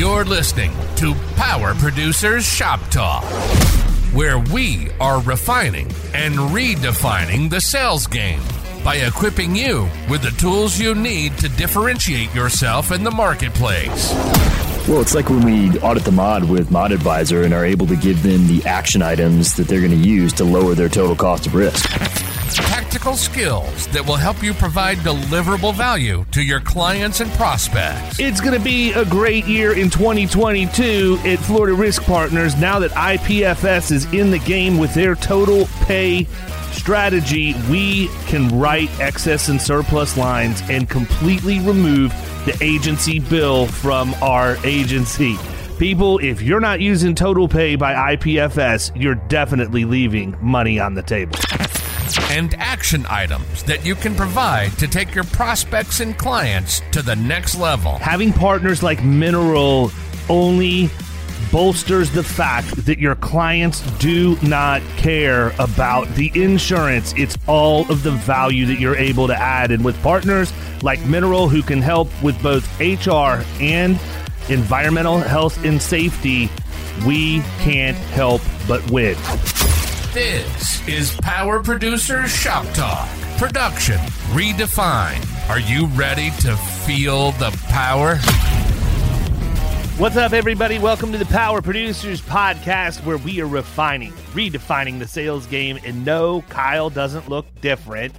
You're listening to Power Producers Shop Talk, where we are refining and redefining the sales game by equipping you with the tools you need to differentiate yourself in the marketplace. Well, it's like when we audit the mod with Mod Advisor and are able to give them the action items that they're going to use to lower their total cost of risk. Tactical skills that will help you provide deliverable value to your clients and prospects. It's going to be a great year in 2022 at Florida Risk Partners now that IPFS is in the game with their total pay strategy. We can write excess and surplus lines and completely remove the agency bill from our agency. People, if you're not using Total Pay by IPFS, you're definitely leaving money on the table. And action items that you can provide to take your prospects and clients to the next level. Having partners like Mineral only bolsters the fact that your clients do not care about the insurance. It's all of the value that you're able to add. And with partners like Mineral, who can help with both HR and environmental health and safety, we can't help but win. This is Power Producers Shop Talk. Production redefined. Are you ready to feel the power? What's up, everybody? Welcome to the Power Producers Podcast, where we are refining, redefining the sales game. And no, Kyle doesn't look different.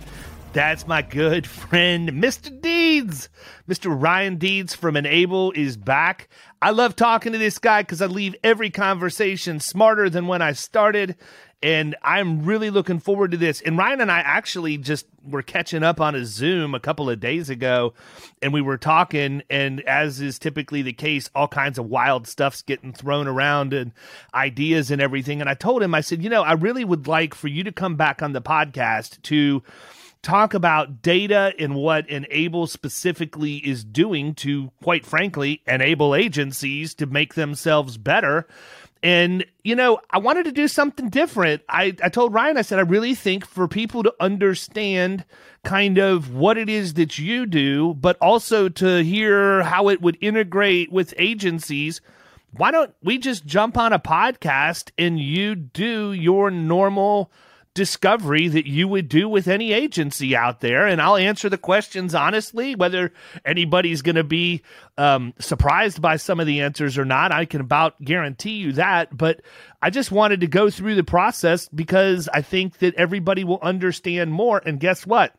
That's my good friend, Mr. Deeds. Mr. Ryan Deeds from Enable is back. I love talking to this guy because I leave every conversation smarter than when I started and I'm really looking forward to this. And Ryan and I actually just were catching up on a Zoom a couple of days ago, and we were talking. And as is typically the case, all kinds of wild stuff's getting thrown around and ideas and everything. And I told him, I said, you know, I really would like for you to come back on the podcast to talk about data and what Enable specifically is doing to, quite frankly, enable agencies to make themselves better and, you know, I wanted to do something different. I, I told Ryan, I said, I really think for people to understand kind of what it is that you do, but also to hear how it would integrate with agencies, why don't we just jump on a podcast and you do your normal discovery that you would do with any agency out there. And I'll answer the questions honestly, whether anybody's going to be um, surprised by some of the answers or not. I can about guarantee you that. But I just wanted to go through the process because I think that everybody will understand more. And guess what?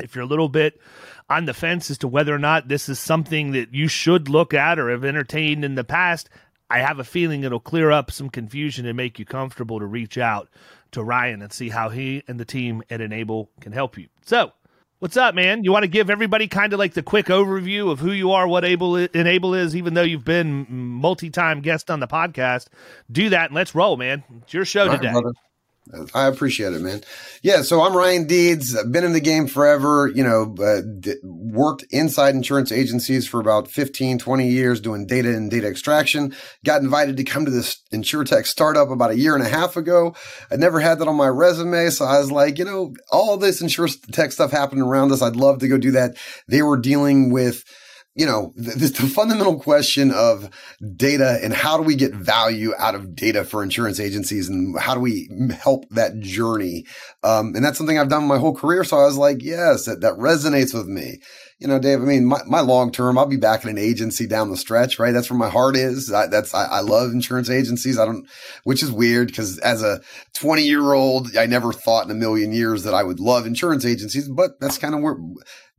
If you're a little bit on the fence as to whether or not this is something that you should look at or have entertained in the past, I have a feeling it'll clear up some confusion and make you comfortable to reach out to Ryan and see how he and the team at Enable can help you. So, what's up, man? You want to give everybody kind of like the quick overview of who you are, what Able Enable is, even though you've been multi-time guest on the podcast. Do that and let's roll, man. It's your show today. I appreciate it, man. Yeah. So I'm Ryan Deeds. I've been in the game forever, you know, uh, d- worked inside insurance agencies for about 15, 20 years doing data and data extraction. Got invited to come to this InsureTech startup about a year and a half ago. I never had that on my resume. So I was like, you know, all this InsureTech stuff happening around us. I'd love to go do that. They were dealing with, you know, the, the, fundamental question of data and how do we get value out of data for insurance agencies and how do we help that journey? Um, and that's something I've done my whole career. So I was like, yes, that, that resonates with me. You know, Dave, I mean, my, my long term, I'll be back in an agency down the stretch, right? That's where my heart is. I, that's, I, I love insurance agencies. I don't, which is weird because as a 20 year old, I never thought in a million years that I would love insurance agencies, but that's kind of where,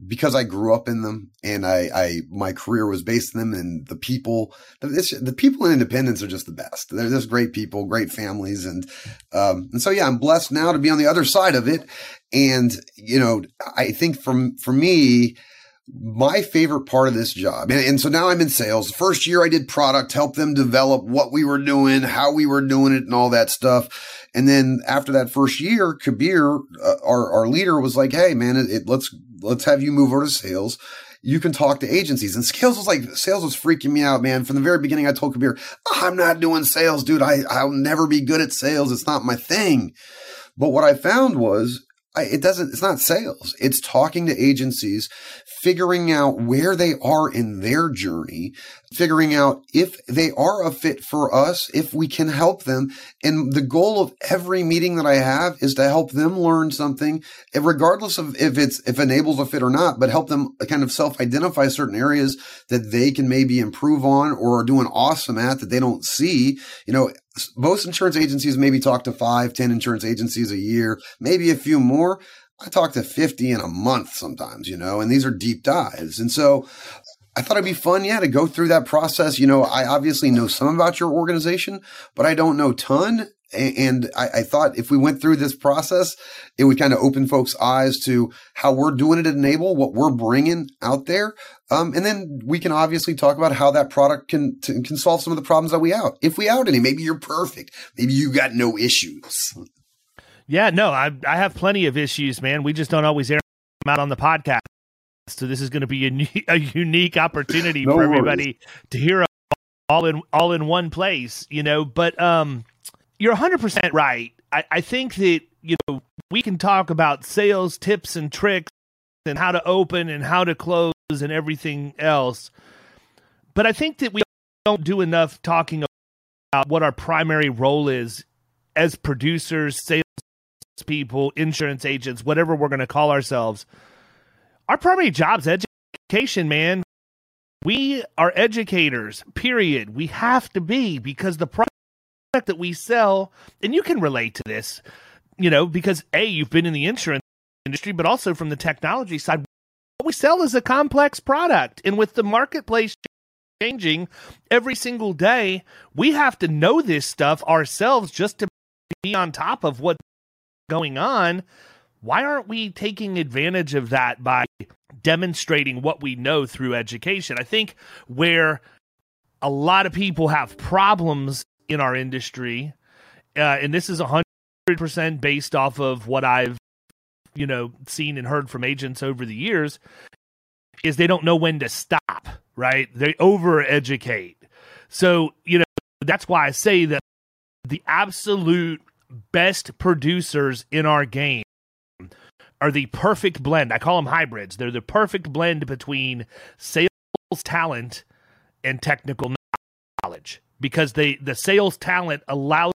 because I grew up in them and I, I, my career was based in them and the people, the people in independence are just the best. They're just great people, great families. And, um, and so, yeah, I'm blessed now to be on the other side of it. And, you know, I think from, for me, my favorite part of this job, and, and so now I'm in sales. The first year I did product, help them develop what we were doing, how we were doing it and all that stuff. And then after that first year, Kabir, uh, our, our leader was like, Hey, man, it, it, let's let's have you move over to sales. You can talk to agencies. And sales was like, sales was freaking me out, man. From the very beginning, I told Kabir, ah, I'm not doing sales, dude. I, I'll never be good at sales. It's not my thing. But what I found was I, it doesn't, it's not sales. It's talking to agencies, figuring out where they are in their journey, figuring out if they are a fit for us, if we can help them. And the goal of every meeting that I have is to help them learn something, eh, regardless of if it's, if enables a fit or not, but help them uh, kind of self identify certain areas that they can maybe improve on or are doing awesome at that they don't see. You know, most insurance agencies maybe talk to five, ten insurance agencies a year, maybe a few more. I talk to 50 in a month sometimes, you know, and these are deep dives. And so I thought it'd be fun, yeah, to go through that process. You know, I obviously know some about your organization, but I don't know ton. And I, I thought if we went through this process, it would kind of open folks' eyes to how we're doing it at Enable, what we're bringing out there. Um, and then we can obviously talk about how that product can, to, can solve some of the problems that we out. If we out any, maybe you're perfect. Maybe you got no issues. Yeah, no, I I have plenty of issues, man. We just don't always air them out on the podcast. So this is going to be a, a unique opportunity no for everybody worries. to hear all in all in one place, you know. But um, you're 100 percent right. I, I think that you know we can talk about sales tips and tricks and how to open and how to close and everything else. But I think that we don't do enough talking about what our primary role is as producers, sales people, insurance agents, whatever we're going to call ourselves our primary job's education, man. We are educators, period. We have to be because the product that we sell, and you can relate to this, you know, because A, you've been in the insurance industry, but also from the technology side, what we sell is a complex product. And with the marketplace changing every single day, we have to know this stuff ourselves just to be on top of what's going on why aren't we taking advantage of that by demonstrating what we know through education? I think where a lot of people have problems in our industry, uh, and this is 100% based off of what I've you know seen and heard from agents over the years is they don't know when to stop right they over educate so you know that's why i say that the absolute best producers in our game are the perfect blend. I call them hybrids. They're the perfect blend between sales talent and technical knowledge because they the sales talent allows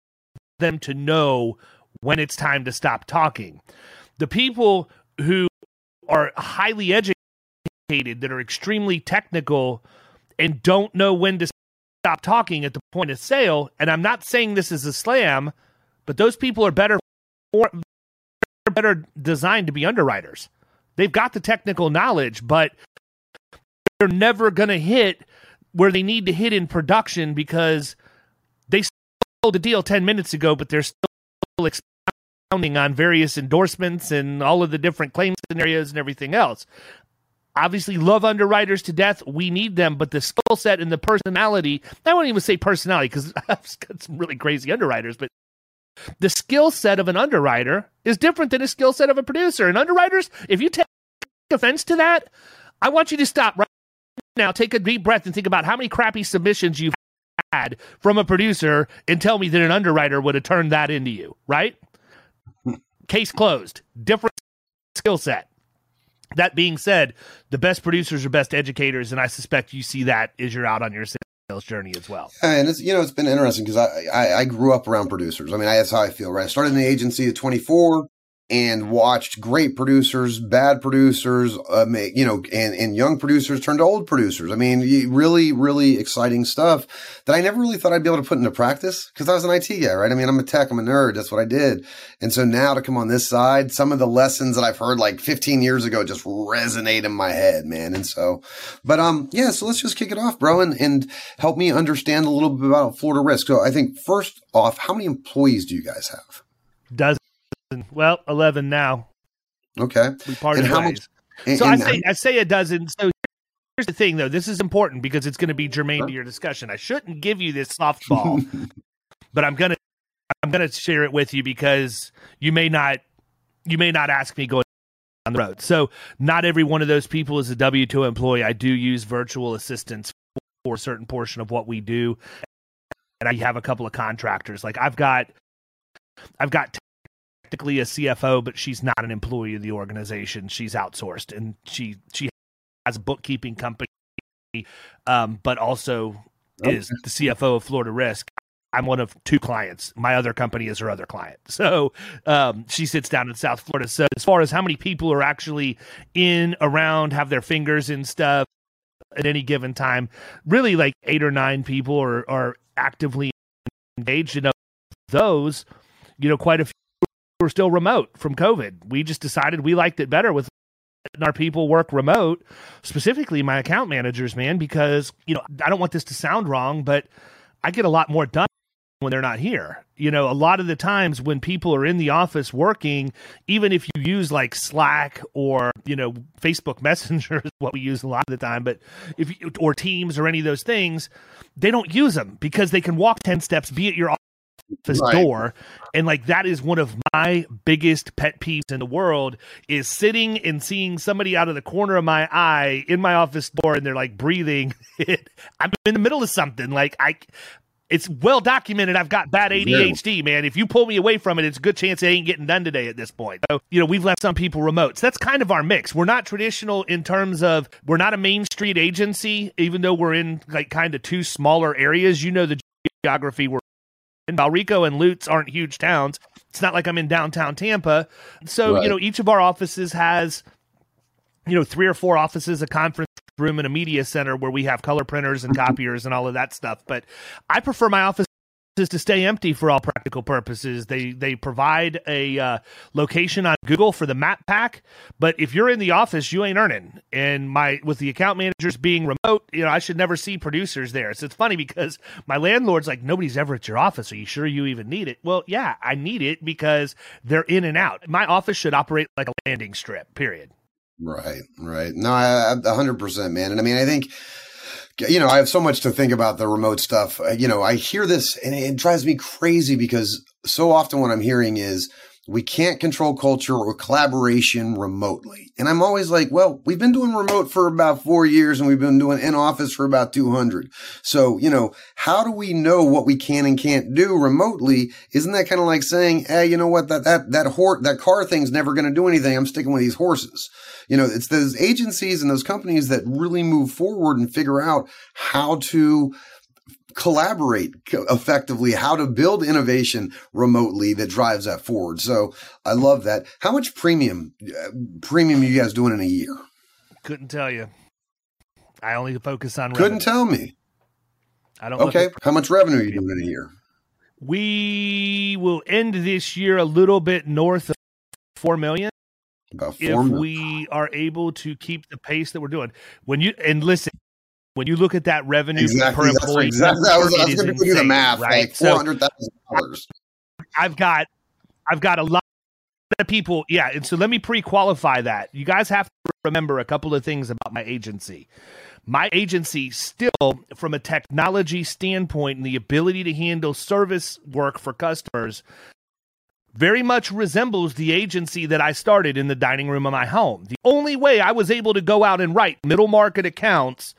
them to know when it's time to stop talking. The people who are highly educated that are extremely technical and don't know when to stop talking at the point of sale and I'm not saying this is a slam, but those people are better better designed to be underwriters. They've got the technical knowledge, but they're never going to hit where they need to hit in production because they sold a deal 10 minutes ago, but they're still expounding on various endorsements and all of the different claim scenarios and everything else. Obviously, love underwriters to death. We need them, but the skill set and the personality, I won't even say personality because I've got some really crazy underwriters, but the skill set of an underwriter is different than a skill set of a producer. And underwriters, if you take offense to that, I want you to stop right now, take a deep breath, and think about how many crappy submissions you've had from a producer and tell me that an underwriter would have turned that into you, right? Case closed. Different skill set. That being said, the best producers are best educators, and I suspect you see that as you're out on your sales journey as well. Yeah, and it's you know it's been interesting because I, I, I grew up around producers. I mean, that's how I feel. Right, I started in the agency at 24 and watched great producers, bad producers, uh, you know, and, and young producers turn to old producers. I mean, really, really exciting stuff that I never really thought I'd be able to put into practice because I was an IT guy, right? I mean, I'm a tech, I'm a nerd. That's what I did. And so now to come on this side, some of the lessons that I've heard like 15 years ago just resonate in my head, man. And so, but, um, yeah, so let's just kick it off, bro, and, and help me understand a little bit about Florida risk. So I think first off, how many employees do you guys have? Does well, eleven now. Okay. We parted ways. Much, and, so and I say I say a dozen. So here's the thing, though. This is important because it's going to be germane huh? to your discussion. I shouldn't give you this softball, but I'm gonna I'm gonna share it with you because you may not you may not ask me going on the road. So not every one of those people is a W two employee. I do use virtual assistants for a certain portion of what we do, and I have a couple of contractors. Like I've got I've got technically a CFO, but she's not an employee of the organization. She's outsourced, and she she has a bookkeeping company um, but also okay. is the CFO of Florida Risk. I'm one of two clients. My other company is her other client. So um, she sits down in South Florida. So as far as how many people are actually in, around, have their fingers in stuff at any given time, really like eight or nine people are, are actively engaged. in those, you know, quite a few are still remote from COVID. We just decided we liked it better with our people work remote, specifically my account managers, man, because, you know, I don't want this to sound wrong, but I get a lot more done when they're not here. You know, a lot of the times when people are in the office working, even if you use like Slack or, you know, Facebook Messenger is what we use a lot of the time, but if you, or Teams or any of those things, they don't use them because they can walk 10 steps, be at your office right. door and like that is one of my biggest pet peeves in the world is sitting and seeing somebody out of the corner of my eye in my office door and they're like breathing i'm in the middle of something like i it's well documented I've got bad ADHD, yeah. man. If you pull me away from it, it's a good chance it ain't getting done today at this point. So, you know, we've left some people remote. So that's kind of our mix. We're not traditional in terms of we're not a main street agency, even though we're in like kind of two smaller areas. You know the geography we're in. Valrico and Lutz aren't huge towns. It's not like I'm in downtown Tampa. So, right. you know, each of our offices has you know, three or four offices, a conference room, and a media center where we have color printers and copiers and all of that stuff. But I prefer my office to stay empty for all practical purposes. They they provide a uh, location on Google for the map pack, but if you're in the office, you ain't earning. And my with the account managers being remote, you know, I should never see producers there. So it's funny because my landlord's like, nobody's ever at your office. Are you sure you even need it? Well, yeah, I need it because they're in and out. My office should operate like a landing strip. Period. Right, right. No, I, hundred percent, man. And I mean, I think, you know, I have so much to think about the remote stuff. Uh, you know, I hear this and it drives me crazy because so often what I'm hearing is, we can't control culture or collaboration remotely. And I'm always like, well, we've been doing remote for about four years and we've been doing in office for about 200. So, you know, how do we know what we can and can't do remotely? Isn't that kind of like saying, hey, you know what? That, that, that horse, that car thing's never going to do anything. I'm sticking with these horses. You know, it's those agencies and those companies that really move forward and figure out how to collaborate effectively, how to build innovation remotely that drives that forward. So I love that. How much premium uh, premium you guys doing in a year? Couldn't tell you. I only focus on. Revenue. Couldn't tell me. I don't. Okay, how much revenue are you doing in a year? We will end this year a little bit north of four million. About four if million. we are able to keep the pace that we're doing. When you and listen, when you look at that revenue exactly, per employee, exactly. I was, I was going to do the math, right? Like four hundred thousand dollars. I've got, I've got a lot of people. Yeah, and so let me pre-qualify that. You guys have to remember a couple of things about my agency. My agency still, from a technology standpoint and the ability to handle service work for customers, very much resembles the agency that I started in the dining room of my home. The only way I was able to go out and write middle market accounts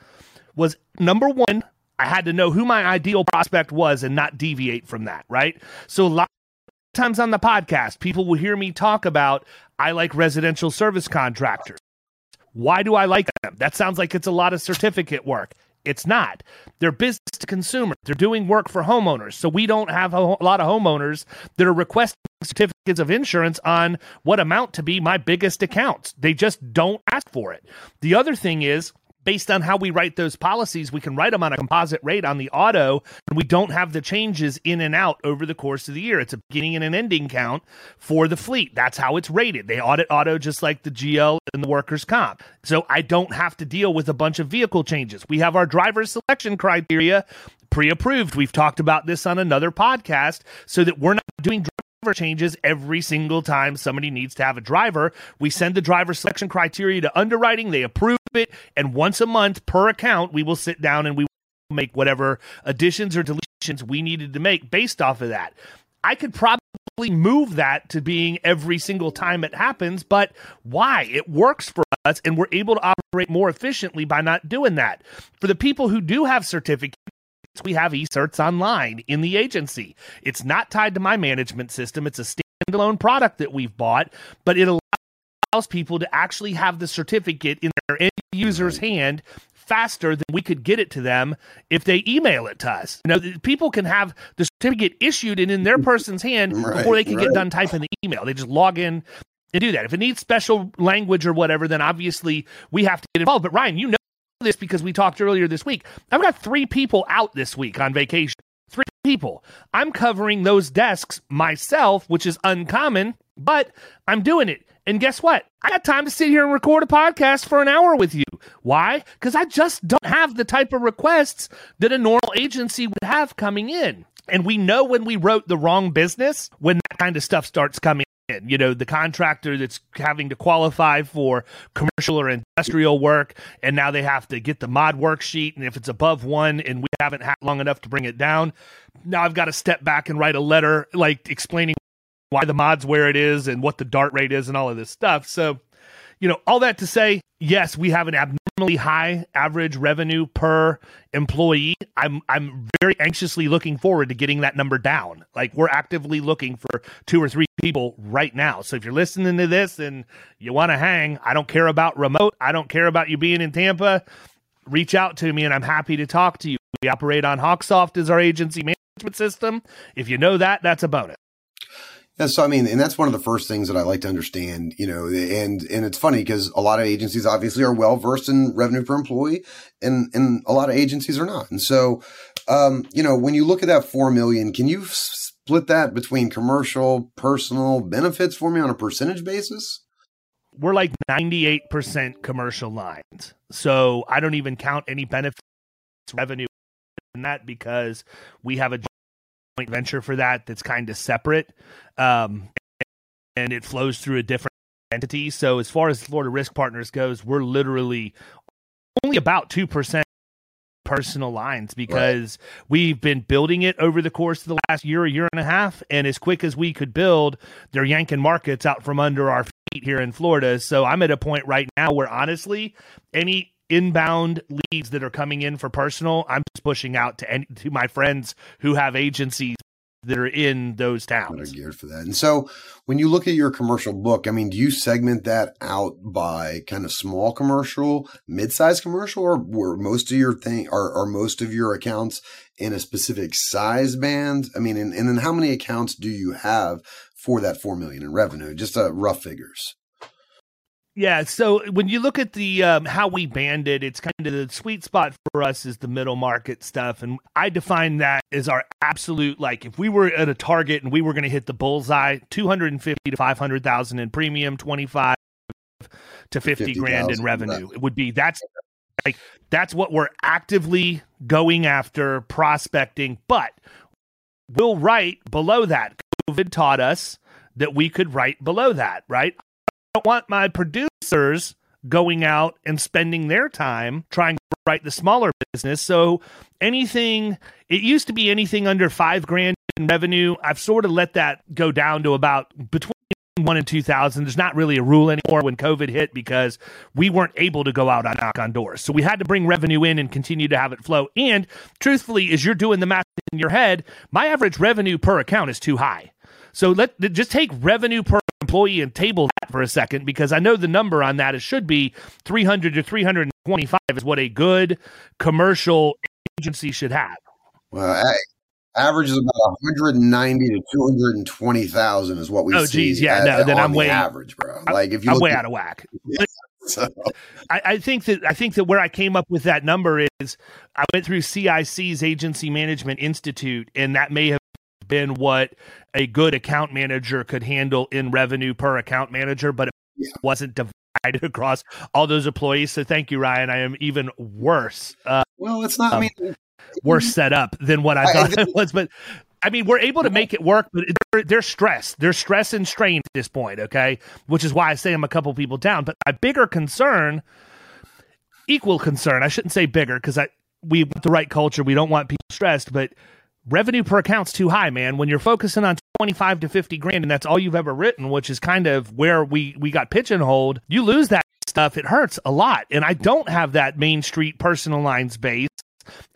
was number one, I had to know who my ideal prospect was and not deviate from that, right? So a lot of times on the podcast, people will hear me talk about I like residential service contractors. Why do I like them? That sounds like it's a lot of certificate work. It's not. They're business to consumer. They're doing work for homeowners. So we don't have a, lot of homeowners that are requesting certificates of insurance on what amount to be my biggest accounts. They just don't ask for it. The other thing is, based on how we write those policies, we can write them on a composite rate on the auto, and we don't have the changes in and out over the course of the year. It's a beginning and an ending count for the fleet. That's how it's rated. They audit auto just like the GL and the workers' comp. So I don't have to deal with a bunch of vehicle changes. We have our driver selection criteria pre approved. We've talked about this on another podcast so that we're not doing changes every single time somebody needs to have a driver. We send the driver selection criteria to underwriting, they approve it, and once a month per account, we will sit down and we will make whatever additions or deletions we needed to make based off of that. I could probably move that to being every single time it happens, but why? It works for us and we're able to operate more efficiently by not doing that. For the people who do have certificates, we have eCerts online in the agency. It's not tied to my management system. It's a standalone product that we've bought, but it allows people to actually have the certificate in their end user's hand faster than we could get it to them if they email it to us. You know, people can have the certificate issued and in their mm-hmm. person's hand right, before they can right. get done typing the email. They just log in and do that. If it needs special language or whatever, then obviously we have to get involved. But Ryan, you know this because we talked earlier this week. I've got three people out this week on vacation. Three people. I'm covering those desks myself, which is uncommon, but I'm doing it. And guess what? I got time to sit here and record a podcast for an hour with you. Why? Because I just don't have the type of requests that a normal agency would have coming in. And we know when we wrote the wrong business when that kind of stuff starts coming in. You know, the contractor that's having to qualify for commercial or industrial work, and now they have to get the mod worksheet. And if it's above one and we haven't had long enough to bring it down, now I've got to step back and write a letter like explaining why the mod's where it is and what the DART rate is and all of this stuff. So, you know, all that to say, yes, we have an abnormally high average revenue per employee. I'm I'm very anxiously looking forward to getting that number down. Like we're actively looking for two or three people right now. So if you're listening to this and you want to hang, I don't care about remote. I don't care about you being in Tampa. Reach out to me and I'm happy to talk to you. We operate on Hawksoft as our agency management system. If you know that, that's a bonus. Yeah, so I mean, and that's one of the first things that I like to understand, you know, and and it's funny because a lot of agencies obviously are well versed in revenue per employee, and and a lot of agencies are not. And so, um, you know, when you look at that four million, can you split that between commercial, personal benefits for me on a percentage basis? We're like ninety eight percent commercial lines, so I don't even count any benefits revenue in that because we have a joint venture for that that's kind of separate um, and it flows through a different entity. So as far as Florida Risk Partners goes, we're literally only about two percent personal lines because right. we've been building it over the course of the last year, a year and a half, and as quick as we could build, they're yanking markets out from under our feet here in Florida. So I'm at a point right now where honestly, any inbound leads that are coming in for personal, I'm just pushing out to any, to my friends who have agencies that are in those towns. That are geared for that. And so when you look at your commercial book, I mean, do you segment that out by kind of small commercial, mid-sized commercial, or were most of your thing are, are most of your accounts in a specific size band? I mean, and, and then how many accounts do you have for that four million in revenue? Just uh, rough figures. Yeah, so when you look at the um, how we band it, it's kind of the sweet spot for us is the middle market stuff, and I define that as our absolute like if we were at a target and we were going to hit the bullseye, two hundred and fifty to five hundred thousand in premium, twenty five to fifty 50, grand in revenue. It would be that's like that's what we're actively going after prospecting, but we'll write below that. COVID taught us that we could write below that, right? Don't want my producers going out and spending their time trying to write the smaller business. So anything, it used to be anything under five grand in revenue. I've sort of let that go down to about between one and 2000 there's not really a rule anymore when covid hit because we weren't able to go out and knock on doors so we had to bring revenue in and continue to have it flow and truthfully as you're doing the math in your head my average revenue per account is too high so let just take revenue per employee and table that for a second because I know the number on that it should be 300 to 325 is what a good commercial agency should have. Well, I, average is about 190 to 220,000 is what we see. oh, see. geez, yeah, no, then I'm way average, bro. Like if you I'm way at, out of whack. Yeah, so. I, I, think that I think that where I came up with that number is I went through CIC's Agency Management Institute, and that may have been what a good account manager could handle in revenue per account manager, but it yeah. wasn't divided across all those employees. So thank you, Ryan. I am even worse. Uh, well, it's not. Um, I mean, worse set up than what I, I thought it was, but. I mean, we're able to make it work, but they're, they're stressed. They're stressed and strained at this point, okay? Which is why I say I'm a couple people down. But my bigger concern, equal concern, I shouldn't say bigger because I we want the right culture. We don't want people stressed, but revenue per account's too high, man. When you're focusing on 25 to 50 grand and that's all you've ever written, which is kind of where we we got pigeonholed, you lose that stuff. It hurts a lot. And I don't have that Main Street personal lines base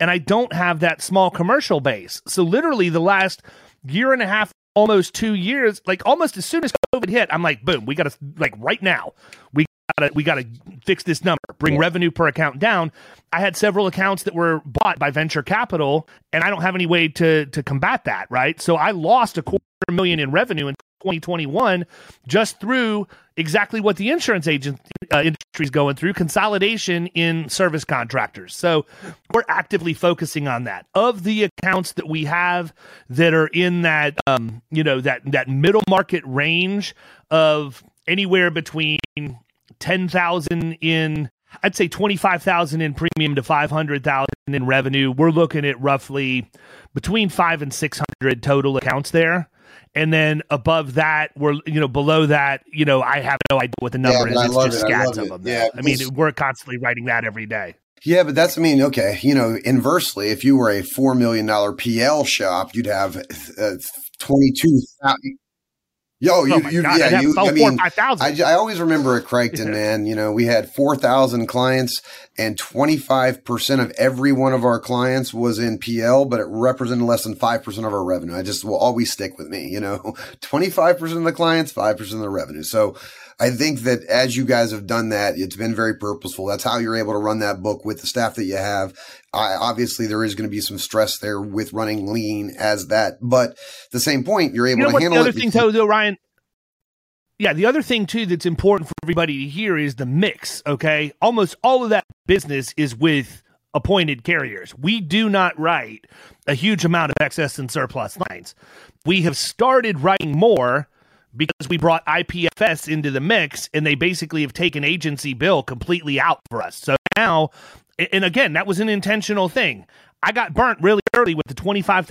and I don't have that small commercial base. So literally the last year and a half almost 2 years, like almost as soon as COVID hit, I'm like, boom, we got to like right now. We gotta we gotta fix this number, bring yeah. revenue per account down. I had several accounts that were bought by venture capital, and I don't have any way to to combat that, right? So I lost a quarter million in revenue in 2021 just through exactly what the insurance agent uh, industry is going through consolidation in service contractors. So we're actively focusing on that. Of the accounts that we have that are in that um, you know that that middle market range of anywhere between 10,000 in I'd say 25,000 in premium to 500,000 in revenue. We're looking at roughly between 5 and 600 total accounts there. And then above that, we're you know below that, you know, I have no idea what the number yeah, is. It's just it. scads of them. Yeah, I mean, we're constantly writing that every day. Yeah, but that's I mean, okay, you know, inversely, if you were a four million dollar PL shop, you'd have uh, twenty two. Yo, you, oh you yeah, you, I mean, I, I, always remember at Crichton, man, you know, we had 4,000 clients and 25% of every one of our clients was in PL, but it represented less than 5% of our revenue. I just will always stick with me, you know, 25% of the clients, 5% of the revenue. So I think that as you guys have done that, it's been very purposeful. That's how you're able to run that book with the staff that you have. I, obviously, there is going to be some stress there with running lean as that, but the same point, you're able you know to what, handle the other it. thing, though, Ryan. Yeah, the other thing too that's important for everybody to hear is the mix. Okay, almost all of that business is with appointed carriers. We do not write a huge amount of excess and surplus lines. We have started writing more because we brought IPFS into the mix and they basically have taken agency bill completely out for us. So now, and again, that was an intentional thing. I got burnt really early with the $25,000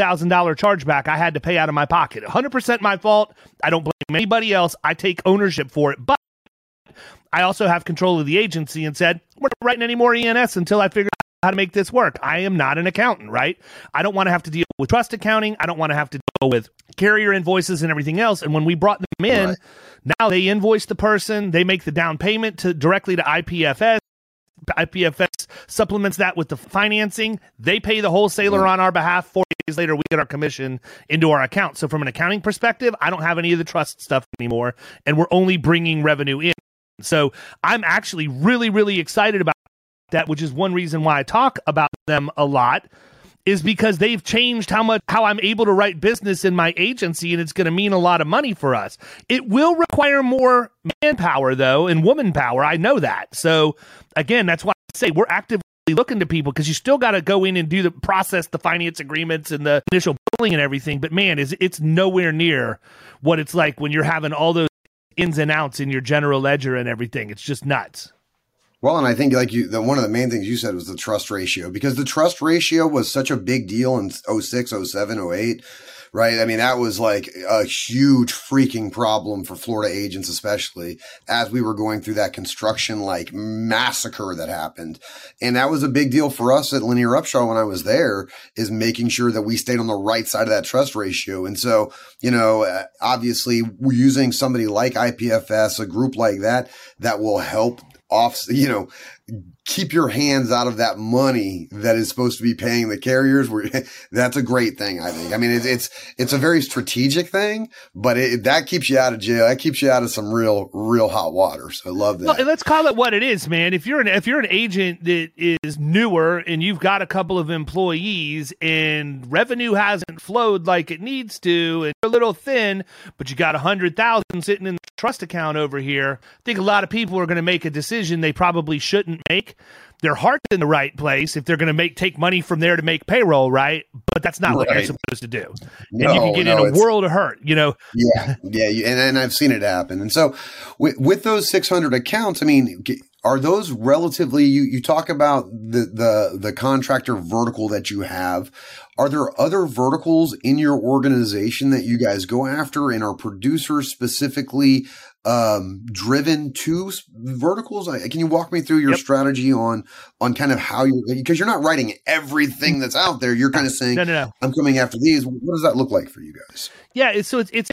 chargeback I had to pay out of my pocket. 100% my fault. I don't blame anybody else. I take ownership for it. But I also have control of the agency and said, we're not writing any more E&S until I figure out how to make this work. I am not an accountant, right? I don't want to have to deal with trust accounting. I don't want to have to deal with carrier invoices and everything else. And when we brought them in, right. now they invoice the person, they make the down payment to directly to IPFS. IPFS supplements that with the financing. They pay the wholesaler mm-hmm. on our behalf. Four days later, we get our commission into our account. So, from an accounting perspective, I don't have any of the trust stuff anymore, and we're only bringing revenue in. So, I'm actually really, really excited about that, which is one reason why I talk about them a lot is because they've changed how much how I'm able to write business in my agency and it's going to mean a lot of money for us. It will require more manpower though and woman power. I know that. So again, that's why I say we're actively looking to people because you still got to go in and do the process the finance agreements and the initial billing and everything. But man, is it's nowhere near what it's like when you're having all those ins and outs in your general ledger and everything. It's just nuts. Well, and I think like you, the, one of the main things you said was the trust ratio because the trust ratio was such a big deal in 06, 07, 08, right? I mean, that was like a huge freaking problem for Florida agents, especially as we were going through that construction like massacre that happened. And that was a big deal for us at Lanier Upshaw when I was there is making sure that we stayed on the right side of that trust ratio. And so, you know, uh, obviously using somebody like IPFS, a group like that, that will help off, you know, keep your hands out of that money that is supposed to be paying the carriers. that's a great thing, I think. I mean, it's, it's, it's a very strategic thing, but it, that keeps you out of jail. That keeps you out of some real, real hot water. So I love that. Well, let's call it what it is, man. If you're an, if you're an agent that is newer and you've got a couple of employees and revenue hasn't flowed like it needs to and you're a little thin, but you got a hundred thousand sitting in the trust account over here, I think a lot of people are going to make a decision they probably shouldn't make their heart's in the right place if they're going to make take money from there to make payroll, right? But that's not right. what you're supposed to do, no, and you can get no, in a world of hurt. You know. Yeah, yeah, and, and I've seen it happen. And so, with, with those 600 accounts, I mean, are those relatively? You you talk about the the the contractor vertical that you have. Are there other verticals in your organization that you guys go after and are producers specifically um, driven to verticals? Can you walk me through your yep. strategy on on kind of how you because you're not writing everything that's out there. You're kind of saying, no, no, no. I'm coming after these. What does that look like for you guys? Yeah, so it's it's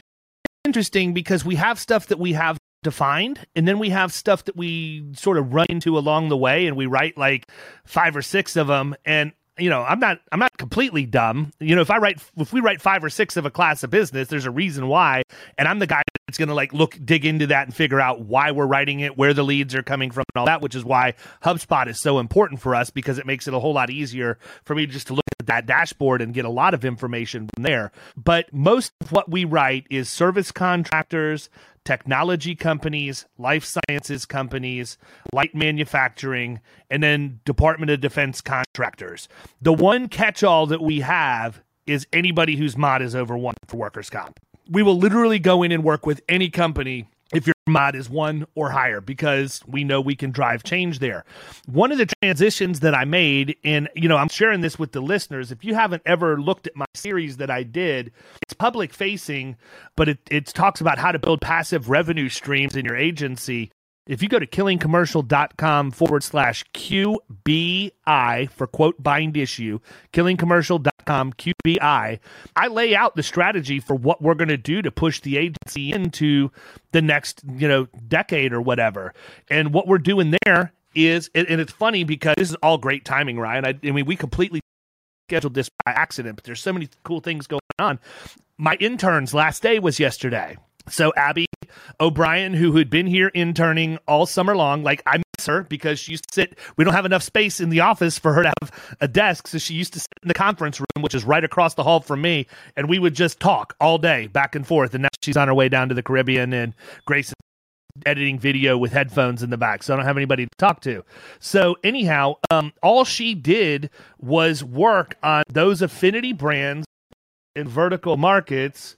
interesting because we have stuff that we have defined and then we have stuff that we sort of run into along the way and we write like five or six of them and you know, I'm not I'm not completely dumb. You know, if I write if we write five or six of a class of business, there's a reason why, and I'm the guy it's going to like look dig into that and figure out why we're writing it, where the leads are coming from, and all that. Which is why HubSpot is so important for us because it makes it a whole lot easier for me just to look at that dashboard and get a lot of information from there. But most of what we write is service contractors, technology companies, life sciences companies, light manufacturing, and then Department of Defense contractors. The one catch all that we have is anybody whose mod is over one for workers' comp. We will literally go in and work with any company if your mod is one or higher because we know we can drive change there. One of the transitions that I made, and you know, I'm sharing this with the listeners. If you haven't ever looked at my series that I did, it's public facing, but it, it talks about how to build passive revenue streams in your agency. If you go to killingcommercial.com forward slash QBI for quote bind issue, killingcommercial.com QBI, I lay out the strategy for what we're going to do to push the agency into the next, you know, decade or whatever. And what we're doing there is, and it's funny because this is all great timing, Ryan. I, I mean, we completely scheduled this by accident, but there's so many cool things going on. My intern's last day was yesterday. So Abby O'Brien, who had been here interning all summer long, like I her because she used to sit. We don't have enough space in the office for her to have a desk, so she used to sit in the conference room, which is right across the hall from me, and we would just talk all day back and forth. And now she's on her way down to the Caribbean, and Grace is editing video with headphones in the back, so I don't have anybody to talk to. So anyhow, um, all she did was work on those affinity brands in vertical markets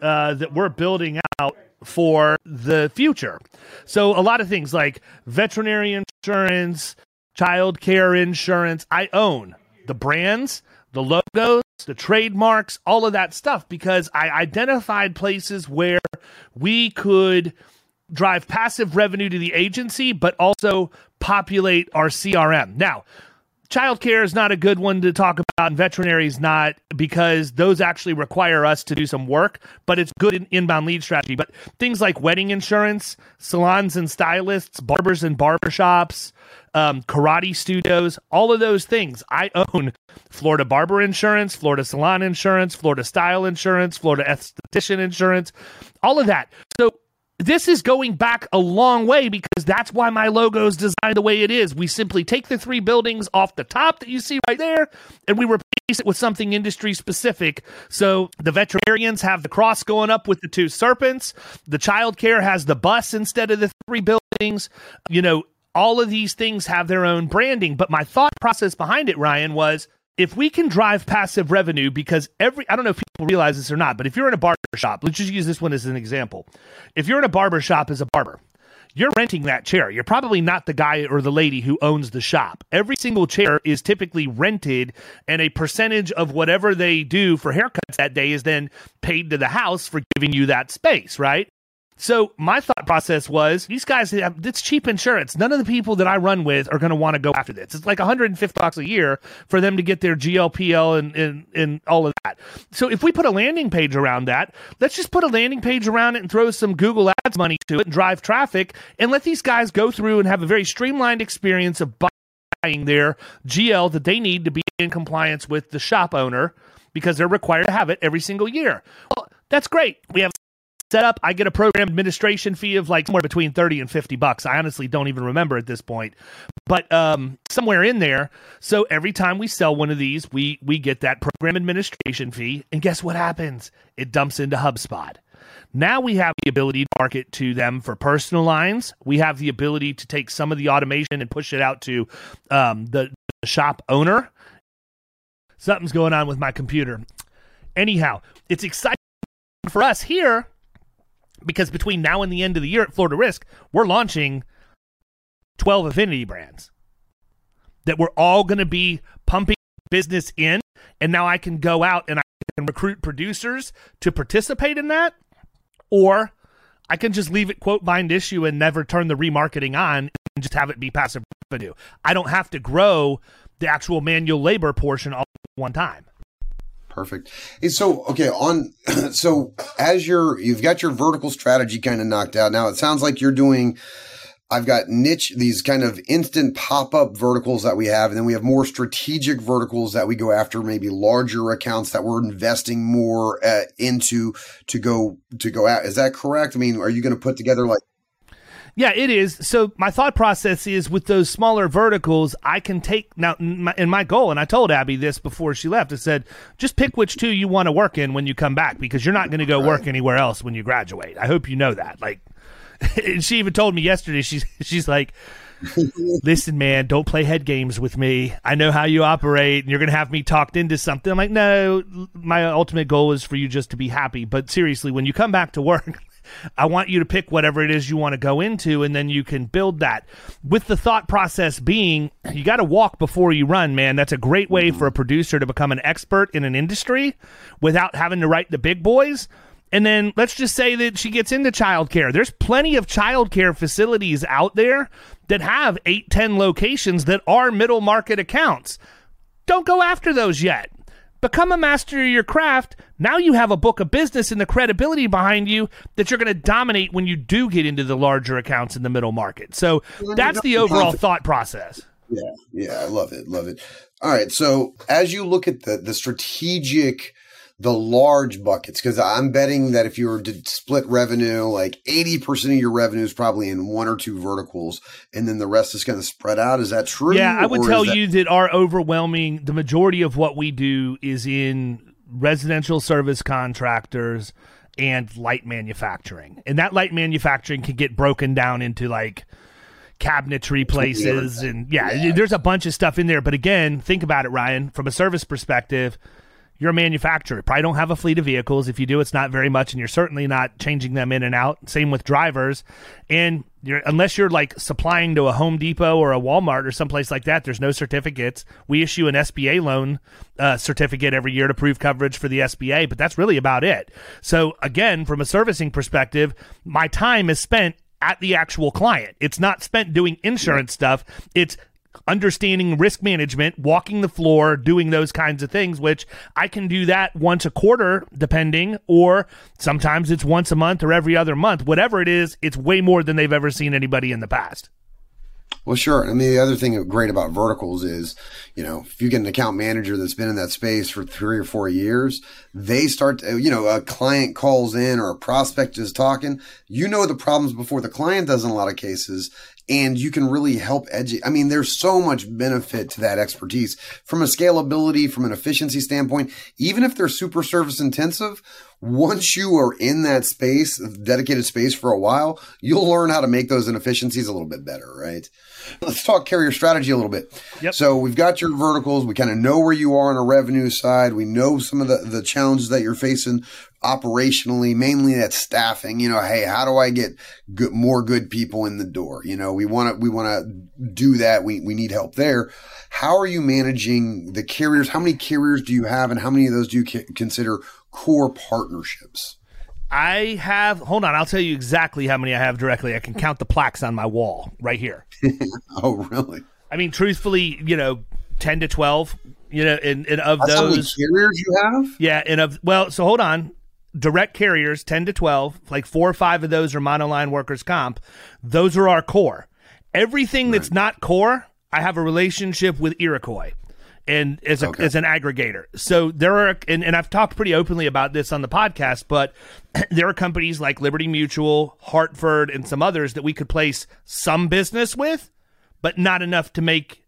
uh, that we're building out for the future. So a lot of things like veterinary insurance, child care insurance, I own the brands, the logos, the trademarks, all of that stuff because I identified places where we could drive passive revenue to the agency but also populate our CRM. Now, Childcare is not a good one to talk about, and veterinary is not because those actually require us to do some work, but it's good in inbound lead strategy. But things like wedding insurance, salons and stylists, barbers and barbershops, um, karate studios, all of those things. I own Florida barber insurance, Florida salon insurance, Florida style insurance, Florida esthetician insurance, all of that. So this is going back a long way because that's why my logo is designed the way it is. We simply take the three buildings off the top that you see right there and we replace it with something industry specific. So the veterinarians have the cross going up with the two serpents. The childcare has the bus instead of the three buildings. You know, all of these things have their own branding. But my thought process behind it, Ryan, was if we can drive passive revenue because every I don't know if people realize this or not, but if you're in a barber shop, let's just use this one as an example. If you're in a barber shop as a barber, you're renting that chair. You're probably not the guy or the lady who owns the shop. Every single chair is typically rented, and a percentage of whatever they do for haircuts that day is then paid to the house for giving you that space, right? So my thought process was these guys have it's cheap insurance. None of the people that I run with are going to want to go after this. It's like 150 bucks a year for them to get their GLPL and, and and all of that. So if we put a landing page around that, let's just put a landing page around it and throw some Google Ads money to it and drive traffic and let these guys go through and have a very streamlined experience of buying their GL that they need to be in compliance with the shop owner because they're required to have it every single year. Well, that's great. We have set up. I get a program administration fee of like somewhere between 30 and 50 bucks. I honestly don't even remember at this point. But um, somewhere in there. So every time we sell one of these, we we get that program administration fee. And guess what happens? It dumps into HubSpot. Now we have the ability to market to them for personal lines. We have the ability to take some of the automation and push it out to um, the, the shop owner. Something's going on with my computer. Anyhow, it's exciting for us here because between now and the end of the year at Florida Risk, we're launching 12 affinity brands that we're all going to be pumping business in. And now I can go out and I can recruit producers to participate in that. Or I can just leave it quote bind issue and never turn the remarketing on and just have it be passive revenue. I don't have to grow the actual manual labor portion all one time. Perfect. So, okay, on, so as you're, you've got your vertical strategy kind of knocked out. Now it sounds like you're doing I've got niche, these kind of instant pop up verticals that we have. And then we have more strategic verticals that we go after, maybe larger accounts that we're investing more uh, into to go, to go out. Is that correct? I mean, are you going to put together like yeah, it is. So my thought process is with those smaller verticals, I can take now in my goal, and I told Abby this before she left. I said, just pick which two you want to work in when you come back because you're not going to go work anywhere else when you graduate. I hope you know that. Like, and she even told me yesterday. She's she's like. Listen, man, don't play head games with me. I know how you operate, and you're going to have me talked into something. I'm like, no, my ultimate goal is for you just to be happy. But seriously, when you come back to work, I want you to pick whatever it is you want to go into, and then you can build that. With the thought process being, you got to walk before you run, man. That's a great way mm-hmm. for a producer to become an expert in an industry without having to write the big boys. And then let's just say that she gets into childcare. There's plenty of childcare facilities out there that have eight, ten locations that are middle market accounts. Don't go after those yet. Become a master of your craft. Now you have a book of business and the credibility behind you that you're going to dominate when you do get into the larger accounts in the middle market. So that's the overall thought process. Yeah, yeah, I love it, love it. All right, so as you look at the the strategic the large buckets because I'm betting that if you were to split revenue, like 80% of your revenue is probably in one or two verticals and then the rest is going to spread out. Is that true? Yeah, I would tell that- you that our overwhelming, the majority of what we do is in residential service contractors and light manufacturing. And that light manufacturing can get broken down into like, cabinetry places and yeah, yeah, there's a bunch of stuff in there but again think about it ryan from a service perspective you're a manufacturer. Probably don't have a fleet of vehicles. If you do, it's not very much, and you're certainly not changing them in and out. Same with drivers. And you're, unless you're like supplying to a Home Depot or a Walmart or someplace like that, there's no certificates. We issue an SBA loan uh, certificate every year to prove coverage for the SBA, but that's really about it. So again, from a servicing perspective, my time is spent at the actual client. It's not spent doing insurance stuff. It's understanding risk management, walking the floor, doing those kinds of things, which I can do that once a quarter, depending, or sometimes it's once a month or every other month. Whatever it is, it's way more than they've ever seen anybody in the past. Well, sure. I mean, the other thing great about verticals is, you know, if you get an account manager that's been in that space for three or four years, they start, to, you know, a client calls in or a prospect is talking. You know the problems before the client does in a lot of cases, and you can really help educate. I mean, there's so much benefit to that expertise from a scalability, from an efficiency standpoint. Even if they're super service intensive, once you are in that space, dedicated space for a while, you'll learn how to make those inefficiencies a little bit better, right? Let's talk carrier strategy a little bit. Yep. So we've got your verticals. We kind of know where you are on a revenue side. We know some of the, the challenges that you're facing operationally, mainly that staffing, you know, hey, how do I get good, more good people in the door? You know, we want to, we want to do that. We, we need help there. How are you managing the carriers? How many carriers do you have and how many of those do you consider core partnerships? I have, hold on, I'll tell you exactly how many I have directly. I can count the plaques on my wall right here. oh, really? I mean, truthfully, you know, 10 to 12, you know, and, and of That's those. carriers you have? Yeah. And of, well, so hold on direct carriers 10 to 12 like four or five of those are monoline workers comp those are our core everything right. that's not core i have a relationship with iroquois and as, a, okay. as an aggregator so there are and, and i've talked pretty openly about this on the podcast but there are companies like liberty mutual hartford and some others that we could place some business with but not enough to make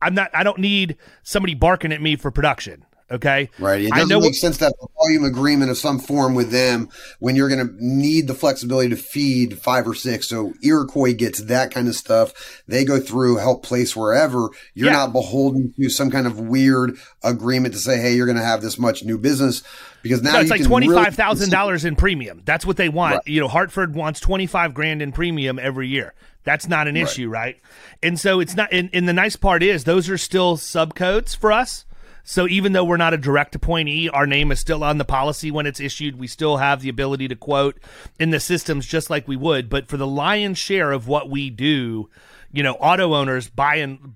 i'm not i don't need somebody barking at me for production Okay. Right. It doesn't make what, sense that volume agreement of some form with them when you're going to need the flexibility to feed five or six. So Iroquois gets that kind of stuff. They go through, help place wherever. You're yeah. not beholden to some kind of weird agreement to say, hey, you're going to have this much new business because now no, it's like twenty five thousand really- dollars in premium. That's what they want. Right. You know, Hartford wants twenty five grand in premium every year. That's not an right. issue, right? And so it's not. And, and the nice part is those are still subcodes for us. So even though we're not a direct appointee, our name is still on the policy when it's issued. We still have the ability to quote in the systems just like we would. But for the lion's share of what we do, you know, auto owners buy and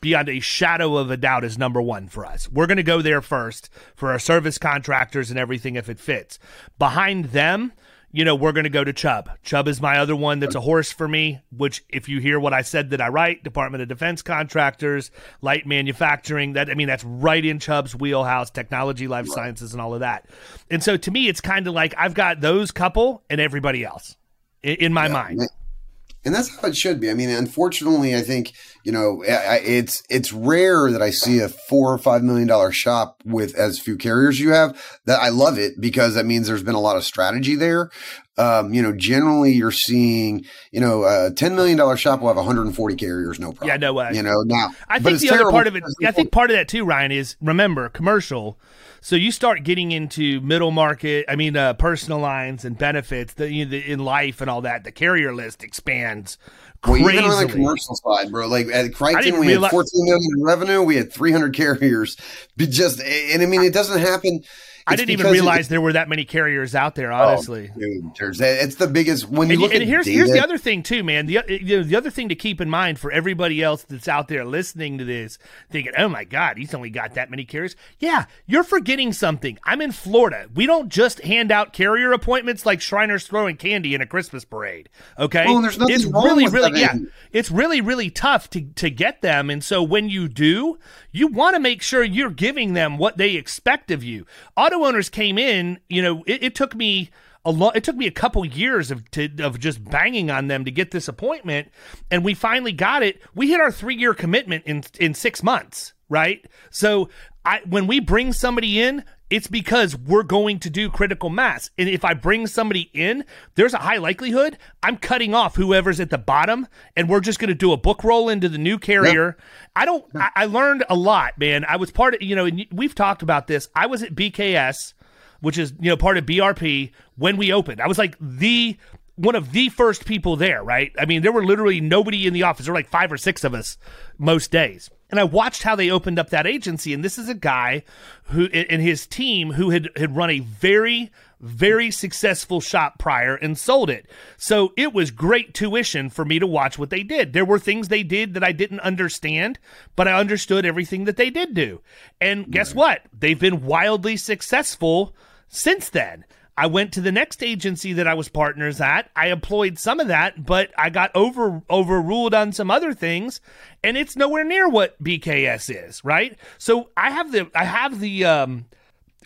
beyond a shadow of a doubt is number one for us. We're going to go there first for our service contractors and everything if it fits. Behind them, you know, we're going to go to Chubb. Chubb is my other one that's a horse for me, which, if you hear what I said that I write, Department of Defense contractors, light manufacturing, that, I mean, that's right in Chubb's wheelhouse, technology, life sciences, and all of that. And so to me, it's kind of like I've got those couple and everybody else in, in my yeah, mind. And that's how it should be. I mean, unfortunately, I think you know it's it's rare that I see a four or five million dollar shop with as few carriers you have. That I love it because that means there's been a lot of strategy there. Um, you know, generally you're seeing, you know, a ten million dollar shop will have 140 carriers, no problem. Yeah, no way. You know, now I think the other part of it, I think part of that too, Ryan, is remember commercial so you start getting into middle market, I mean, uh, personal lines and benefits the, you know, the, in life and all that. The carrier list expands. Well, even on the commercial side, bro. Like at Crichton, we realize- had 14 million in revenue. We had 300 carriers. just, and I mean, it doesn't happen I didn't even realize it, there were that many carriers out there. Oh, honestly, oh, dude, it's the biggest. When you and, look and at here's data, here's the other thing too, man. The uh, you know, the other thing to keep in mind for everybody else that's out there listening to this, thinking, "Oh my God, he's only got that many carriers." Yeah, you're forgetting something. I'm in Florida. We don't just hand out carrier appointments like Shriners throwing candy in a Christmas parade. Okay, well, there's nothing it's wrong really, with really, that, yeah, it's really, really tough to to get them. And so when you do, you want to make sure you're giving them what they expect of you. Auto owners came in, you know, it, it took me a lot. It took me a couple years of to, of just banging on them to get this appointment, and we finally got it. We hit our three year commitment in in six months, right? So I when we bring somebody in, it's because we're going to do critical mass. And if I bring somebody in, there's a high likelihood I'm cutting off whoever's at the bottom and we're just going to do a book roll into the new carrier. Yep. I don't, I, I, learned a lot, man. I was part of, you know, we've talked about this. I was at BKS, which is, you know, part of BRP when we opened. I was like the, one of the first people there, right? I mean, there were literally nobody in the office. There were like five or six of us most days. And I watched how they opened up that agency. And this is a guy who, and his team, who had, had run a very, very successful shop prior and sold it. So it was great tuition for me to watch what they did. There were things they did that I didn't understand, but I understood everything that they did do. And guess what? They've been wildly successful since then. I went to the next agency that I was partners at. I employed some of that, but I got over overruled on some other things, and it's nowhere near what BKS is, right? So I have the I have the um,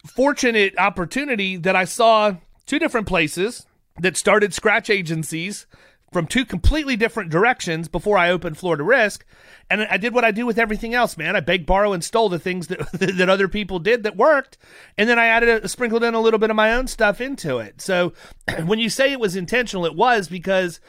fortunate opportunity that I saw two different places that started scratch agencies from two completely different directions before I opened Florida Risk. And I did what I do with everything else, man. I begged, borrow, and stole the things that that other people did that worked, and then I added, a, sprinkled in a little bit of my own stuff into it. So when you say it was intentional, it was because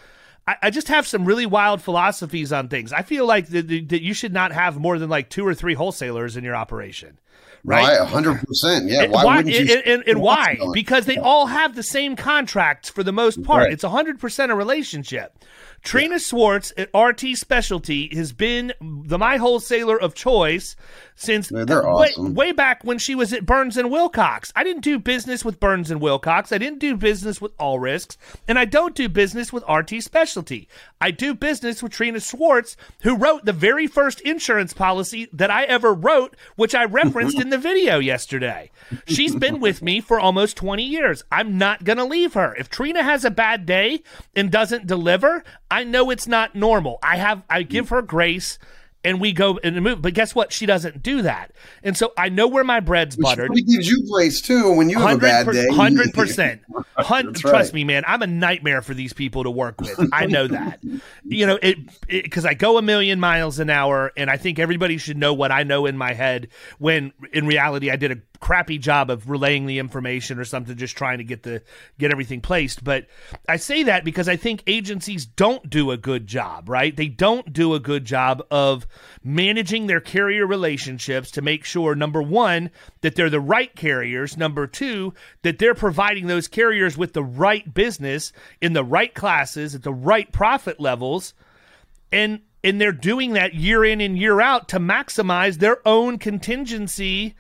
I, I just have some really wild philosophies on things. I feel like that, that you should not have more than like two or three wholesalers in your operation right? hundred percent. Yeah. And why, why wouldn't you? And, and, and why? Because they all have the same contracts for the most part. Right. It's hundred percent a relationship. Trina yeah. Swartz at RT Specialty has been the my wholesaler of choice since Man, they're awesome. way, way back when she was at Burns and Wilcox. I didn't do business with Burns and Wilcox. I didn't do business with All Risks, and I don't do business with RT Specialty. I do business with Trina Schwartz, who wrote the very first insurance policy that I ever wrote, which I referenced in the video yesterday. She's been with me for almost 20 years. I'm not going to leave her. If Trina has a bad day and doesn't deliver, I know it's not normal. I have I give her grace and we go and move. But guess what? She doesn't do that. And so I know where my bread's Which buttered. She gives you place too when you have a bad day. Hundred percent. Trust right. me, man. I'm a nightmare for these people to work with. I know that. you know it because I go a million miles an hour, and I think everybody should know what I know in my head. When in reality, I did a crappy job of relaying the information or something just trying to get the get everything placed. But i say that because i think agencies don't do a good job right? They don't do a good job of managing their carrier relationships to make sure number 1 that they're the right carriers. Number 2 that they're providing those carriers with the right business in the right classes at the right profit levels. And and they're doing that year in and year out to maximize their own contingency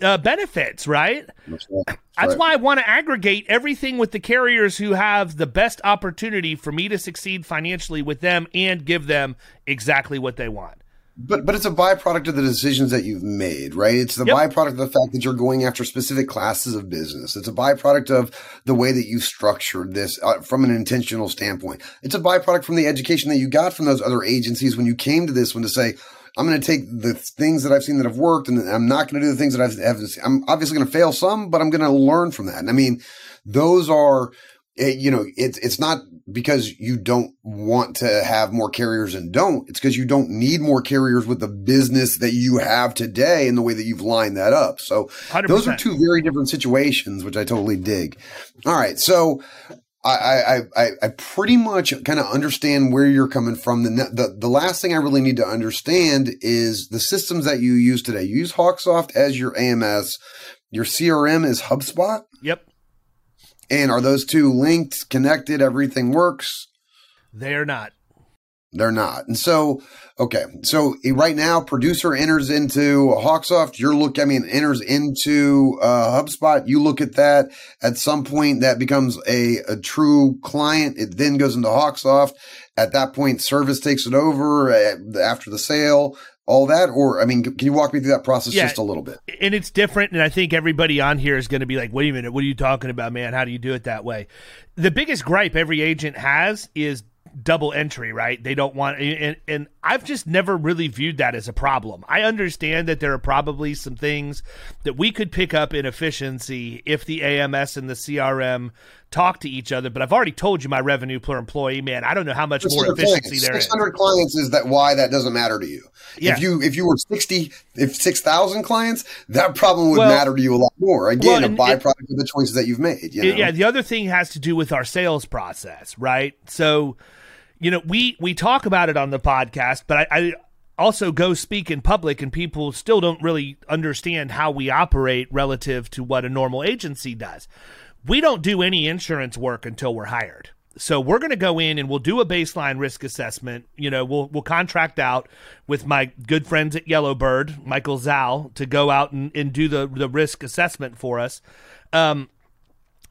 uh, benefits, right? That's, right. That's, That's right. why I want to aggregate everything with the carriers who have the best opportunity for me to succeed financially with them and give them exactly what they want. But but it's a byproduct of the decisions that you've made, right? It's the Yep. byproduct of the fact that you're going after specific classes of business. It's a byproduct of the way that you structured this uh, from an intentional standpoint. It's a byproduct from the education that you got from those other agencies when you came to this one to say, I'm going to take the things that I've seen that have worked, and I'm not going to do the things that I've. Have, I'm obviously going to fail some, but I'm going to learn from that. And I mean, those are, eh, you know, it's it's not because you don't want to have more carriers and don't. It's because you don't need more carriers with the business that you have today and the way that you've lined that up. So 100%. those are two very different situations, which I totally dig. All right, so. I, I, I, I pretty much kind of understand where you're coming from. The, the the last thing I really need to understand is the systems that you use today. You use Hawksoft as your AMS. Your CRM is HubSpot. Yep. And are those two linked, connected? Everything works? They're not. They're not. And so, okay. So eh, right now, producer enters into Hawksoft. You're look, I mean, enters into uh, HubSpot. You look at that. At some point, that becomes a, a true client. It then goes into Hawksoft. At that point, service takes it over uh, after the sale. All that, or I mean, can you walk me through that process Yeah. just a little bit? and it's different and i think everybody on here is going to be like wait a minute what are you talking about man how do you do it that way the biggest gripe every agent has is double entry right they don't want and, and i've just never really viewed that as a problem i understand that there are probably some things that we could pick up in efficiency if the ams and the crm talk to each other but i've already told you my revenue per employee man i don't know how much more efficiency clients. there is 600 clients is that why that doesn't matter to you. Yeah. If you if you were 60 if 6,000 clients, that problem would Well- matter to you a lot more. Again, Well, a and- byproduct of the choices that you've made, you know. Yeah, the other thing has to do with our sales process, right? So, you know, we we talk about it on the podcast, but I, I also go speak in public, and people still don't really understand how we operate relative to what a normal agency does. We don't do any insurance work until we're hired. So we're going to go in and we'll do a baseline risk assessment. You know, we'll we'll contract out with my good friends at Yellowbird, Michael Zal, to go out and, and do the the risk assessment for us. Um,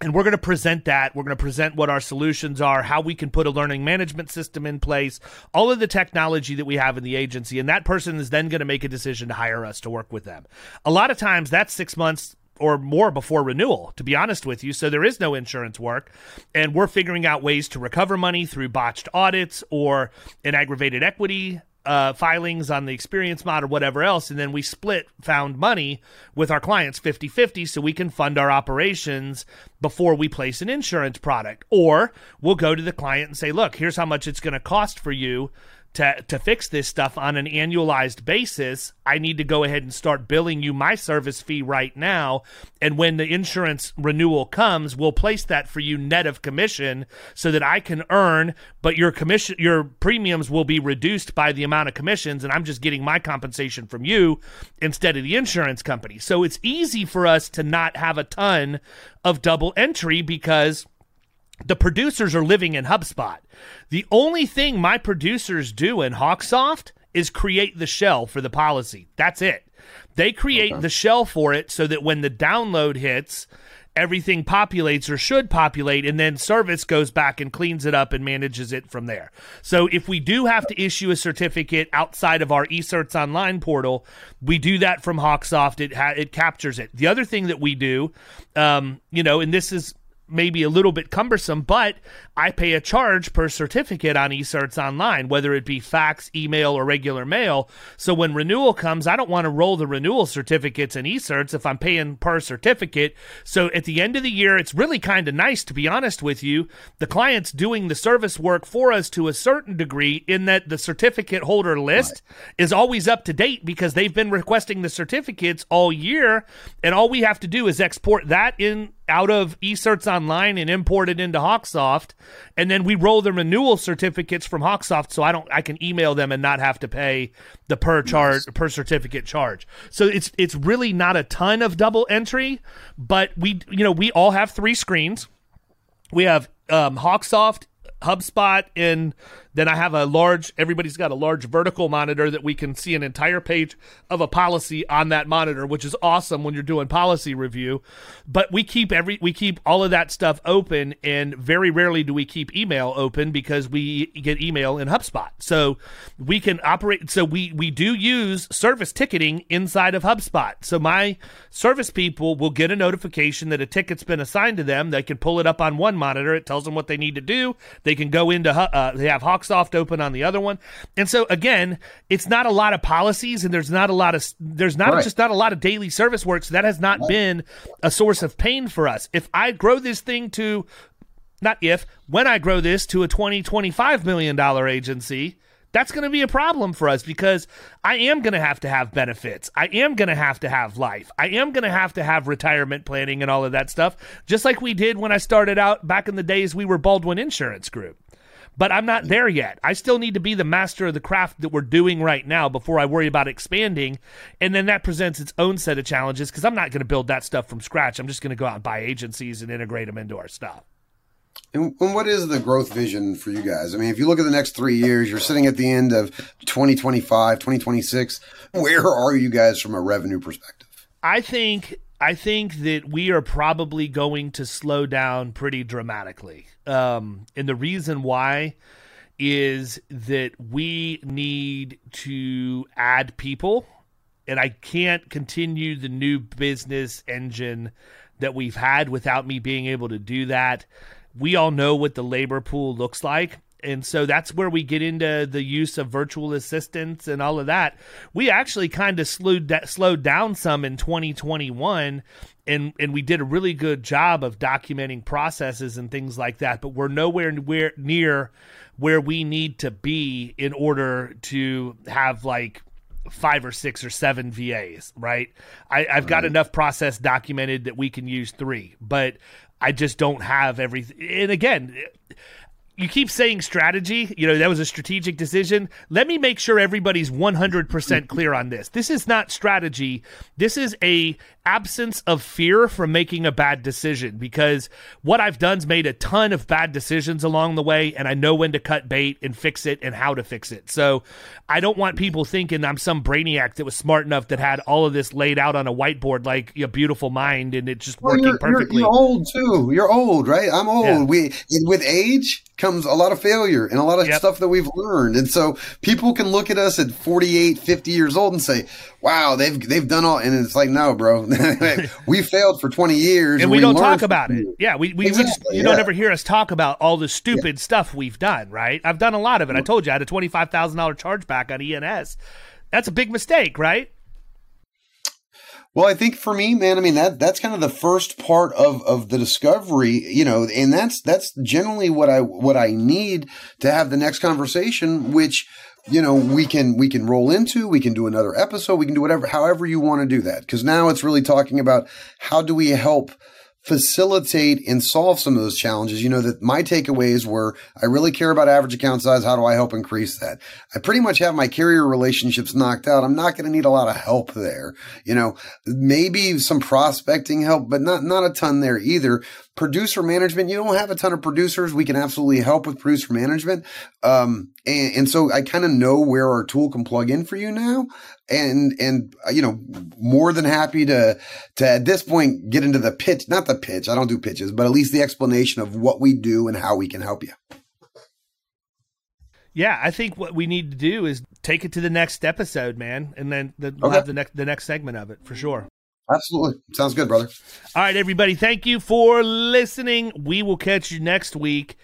and we're going to present that. We're going to present what our solutions are, how we can put a learning management system in place, all of the technology that we have in the agency. And that person is then going to make a decision to hire us to work with them. A lot of times that's six months or more before renewal, to be honest with you. So there is no insurance work. And we're figuring out ways to recover money through botched audits or an aggravated equity uh, filings on the experience mod or whatever else, and then we split found money with our clients 50 50 so we can fund our operations before we place an insurance product. Or we'll go to the client and say, look, here's how much it's going to cost for you to, to fix this stuff on an annualized basis, I need to go ahead and start billing you my service fee right now. And when the insurance renewal comes, we'll place that for you net of commission so that I can earn, but your commission, your premiums will be reduced by the amount of commissions. And I'm just getting my compensation from you instead of the insurance company. So it's easy for us to not have a ton of double entry because the producers are living in HubSpot. The only thing my producers do in Hawksoft is create the shell for the policy. That's it. They create the shell for it so that when the download hits, everything populates or should populate, and then service goes back and cleans it up and manages it from there. So if we do have to issue a certificate outside of our eCerts online portal, we do that from Hawksoft. It ha- it captures it. The other thing that we do, um, you know, and this is maybe a little bit cumbersome, but I pay a charge per certificate on eCerts online, whether it be fax, email, or regular mail. So when renewal comes, I don't want to roll the renewal certificates in eCerts if I'm paying per certificate. So at the end of the year, it's really kind of nice, to be honest with you. The client's doing the service work for us to a certain degree in that the certificate holder list is always up to date because they've been requesting the certificates all year. And all we have to do is export that in out of eCerts Online and import it into Hawksoft, and then we roll the renewal certificates from Hawksoft, so I don't I can email them and not have to pay the per charge per certificate charge. So it's it's really not a ton of double entry, but we you know we all have three screens. We have um, Hawksoft, HubSpot, and Then I have a large, everybody's got a large vertical monitor that we can see an entire page of a policy on that monitor, which is awesome when you're doing policy review. But we keep every, we keep all of that stuff open and very rarely do we keep email open because we get email in HubSpot. So we can operate, so we, we do use service ticketing inside of HubSpot. So my service people will get a notification that a ticket's been assigned to them. They can pull it up on one monitor. It tells them what they need to do. They can go into, uh, they have Hawksoft open on the other one. And so again, it's not a lot of policies and there's not a lot of, there's not right. just not a lot of daily service work. So that has not right. been a source of pain for us. If I grow this thing to, not if, when I grow this to a 20, 25 million dollar agency, that's going to be a problem for us because I am going to have to have benefits. I am going to have to have life. I am going to have to have retirement planning and all of that stuff, just like we did when I started out back in the days we were Baldwin Insurance Group. But I'm not there yet. I still need to be the master of the craft that we're doing right now before I worry about expanding. And then that presents its own set of challenges because I'm not going to build that stuff from scratch. I'm just going to go out and buy agencies and integrate them into our stuff. And, what is the growth vision for you guys? I mean, if you look at the next three years, you're sitting at the end of 2025, 2026. Where are you guys from a revenue perspective? I think I think that we are probably going to slow down pretty dramatically. Um, and the reason why is that we need to add people, and I can't continue the new business engine that we've had without me being able to do that we all know what the labor pool looks like. And so that's where we get into the use of virtual assistants and all of that. We actually kind of slowed slowed down some in 2021 and and we did a really good job of documenting processes and things like that, but we're nowhere near where we need to be in order to have like five or six or seven VAs, right? I, have got enough process documented that we can use three, but I just don't have everything. And again, you keep saying strategy. You know, that was a strategic decision. Let me make sure everybody's 100% clear on this. This is not strategy. This is a absence of fear from making a bad decision because what I've done's made a ton of bad decisions along the way and I know when to cut bait and fix it and how to fix it. So I don't want people thinking I'm some brainiac that was smart enough that had all of this laid out on a whiteboard like a beautiful mind and it just well, working you're, perfectly. You're, you're, old too. You're old, right? I'm old. Yeah. We with age comes a lot of failure and a lot of yep. stuff that we've learned. And so people can look at us at 48, 50 years old and say, wow, they've they've done all, and it's like, no, bro, we failed for twenty years, and we, we don't talk about it. Yeah, we we, exactly, we just, you yeah. don't ever hear us talk about all the stupid yeah. stuff we've done. Right? I've done a lot of it. I told you I had a twenty five thousand dollar chargeback on E&S. That's a big mistake, right? Well, I think for me, man, I mean that that's kind of the first part of of the discovery, you know, and that's that's generally what I what I need to have the next conversation, which you know we can we can roll into we can do another episode we can do whatever however you want to do that. Because now it's really talking about how do we help facilitate and solve some of those challenges. You know, that my takeaways were I really care about average account size. How do I help increase that? I pretty much have my carrier relationships knocked out. I'm not going to need a lot of help there. You know, maybe some prospecting help, but not, not a ton there either producer management, you don't have a ton of producers. We can absolutely help with producer management. Um, and, and so I kind of know where our tool can plug in for you now. And, and, uh, you know, more than happy to, to at this point get into the pitch, not the pitch. I don't do pitches, but at least the explanation of what we do and how we can help you. Yeah, I think what we need to do is take it to the next episode, man, and then the, we'll have the next the next segment of it for sure. Absolutely. Sounds good, brother. All right, everybody. Thank you for listening. We will catch you next week,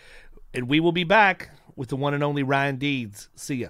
and we will be back with the one and only Ryan Deeds. See ya.